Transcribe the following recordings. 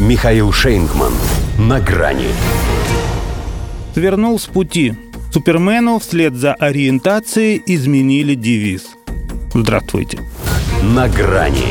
Михаил Шейнгман. На грани. Свернул с пути. Супермену вслед за ориентацией изменили девиз. Здравствуйте. На грани.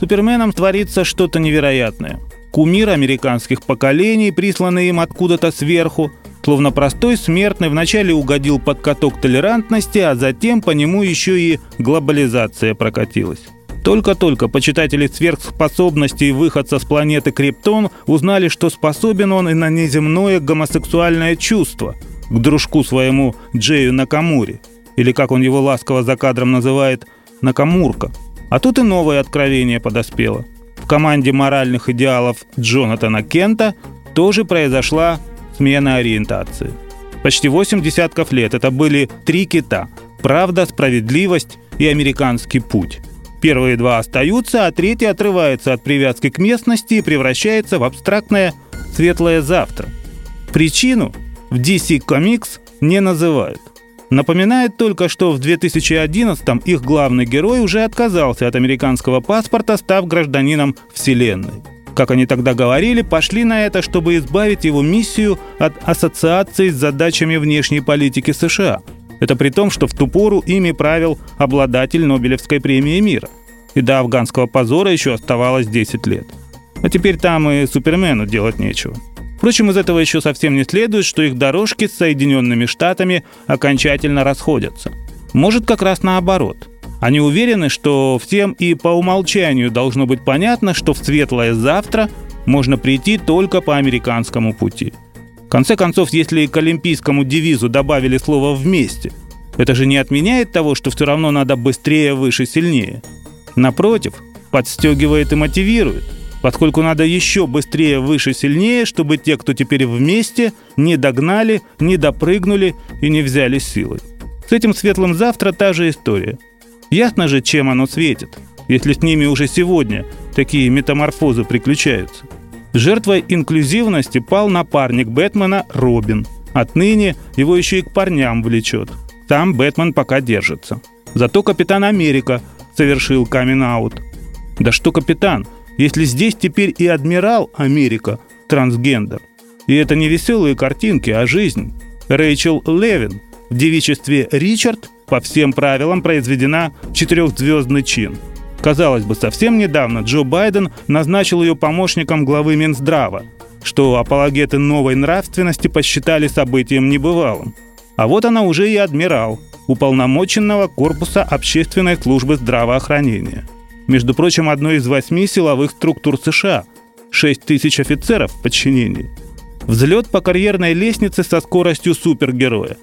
Суперменом творится что-то невероятное. Кумир американских поколений, присланный им откуда-то сверху, словно простой смертный вначале угодил под каток толерантности, а затем по нему еще и глобализация прокатилась. Только-только почитатели сверхспособностей выходца с планеты Криптон узнали, что способен он и на неземное гомосексуальное чувство к дружку своему Джею Накамури, или как он его ласково за кадром называет, Накамурка. А тут и новое откровение подоспело. В команде моральных идеалов Джонатана Кента тоже произошла смена ориентации. Почти восемь десятков лет это были три кита – правда, справедливость и американский путь. Первые два остаются, а третий отрывается от привязки к местности и превращается в абстрактное светлое завтра. Причину в DC Comics не называют. Напоминает только, что в 2011-м их главный герой уже отказался от американского паспорта, став гражданином Вселенной. Как они тогда говорили, пошли на это, чтобы избавить его миссию от ассоциации с задачами внешней политики США – это при том, что в ту пору ими правил обладатель Нобелевской премии мира. И до афганского позора еще оставалось 10 лет. А теперь там и Супермену делать нечего. Впрочем, из этого еще совсем не следует, что их дорожки с Соединенными Штатами окончательно расходятся. Может, как раз наоборот. Они уверены, что всем и по умолчанию должно быть понятно, что в светлое завтра можно прийти только по американскому пути – в конце концов, если к олимпийскому девизу добавили слово «вместе», это же не отменяет того, что все равно надо быстрее, выше, сильнее. Напротив, подстегивает и мотивирует, поскольку надо еще быстрее, выше, сильнее, чтобы те, кто теперь вместе, не догнали, не допрыгнули и не взяли силой. С этим светлым завтра та же история. Ясно же, чем оно светит, если с ними уже сегодня такие метаморфозы приключаются. Жертвой инклюзивности пал напарник Бэтмена Робин. Отныне его еще и к парням влечет. Там Бэтмен пока держится. Зато Капитан Америка совершил камин-аут. Да что капитан, если здесь теперь и адмирал Америка трансгендер. И это не веселые картинки, а жизнь. Рэйчел Левин в девичестве Ричард по всем правилам произведена четырехзвездный чин – Казалось бы, совсем недавно Джо Байден назначил ее помощником главы Минздрава, что апологеты новой нравственности посчитали событием небывалым. А вот она уже и адмирал, уполномоченного корпуса общественной службы здравоохранения. Между прочим, одной из восьми силовых структур США. 6 тысяч офицеров в подчинении. Взлет по карьерной лестнице со скоростью супергероя.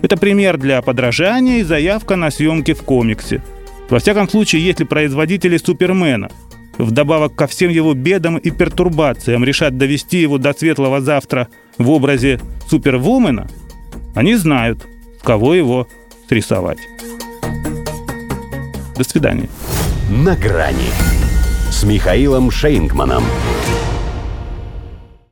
Это пример для подражания и заявка на съемки в комиксе – во всяком случае, если производители Супермена вдобавок ко всем его бедам и пертурбациям решат довести его до светлого завтра в образе Супервумена, они знают, кого его срисовать. До свидания. На грани с Михаилом Шейнгманом.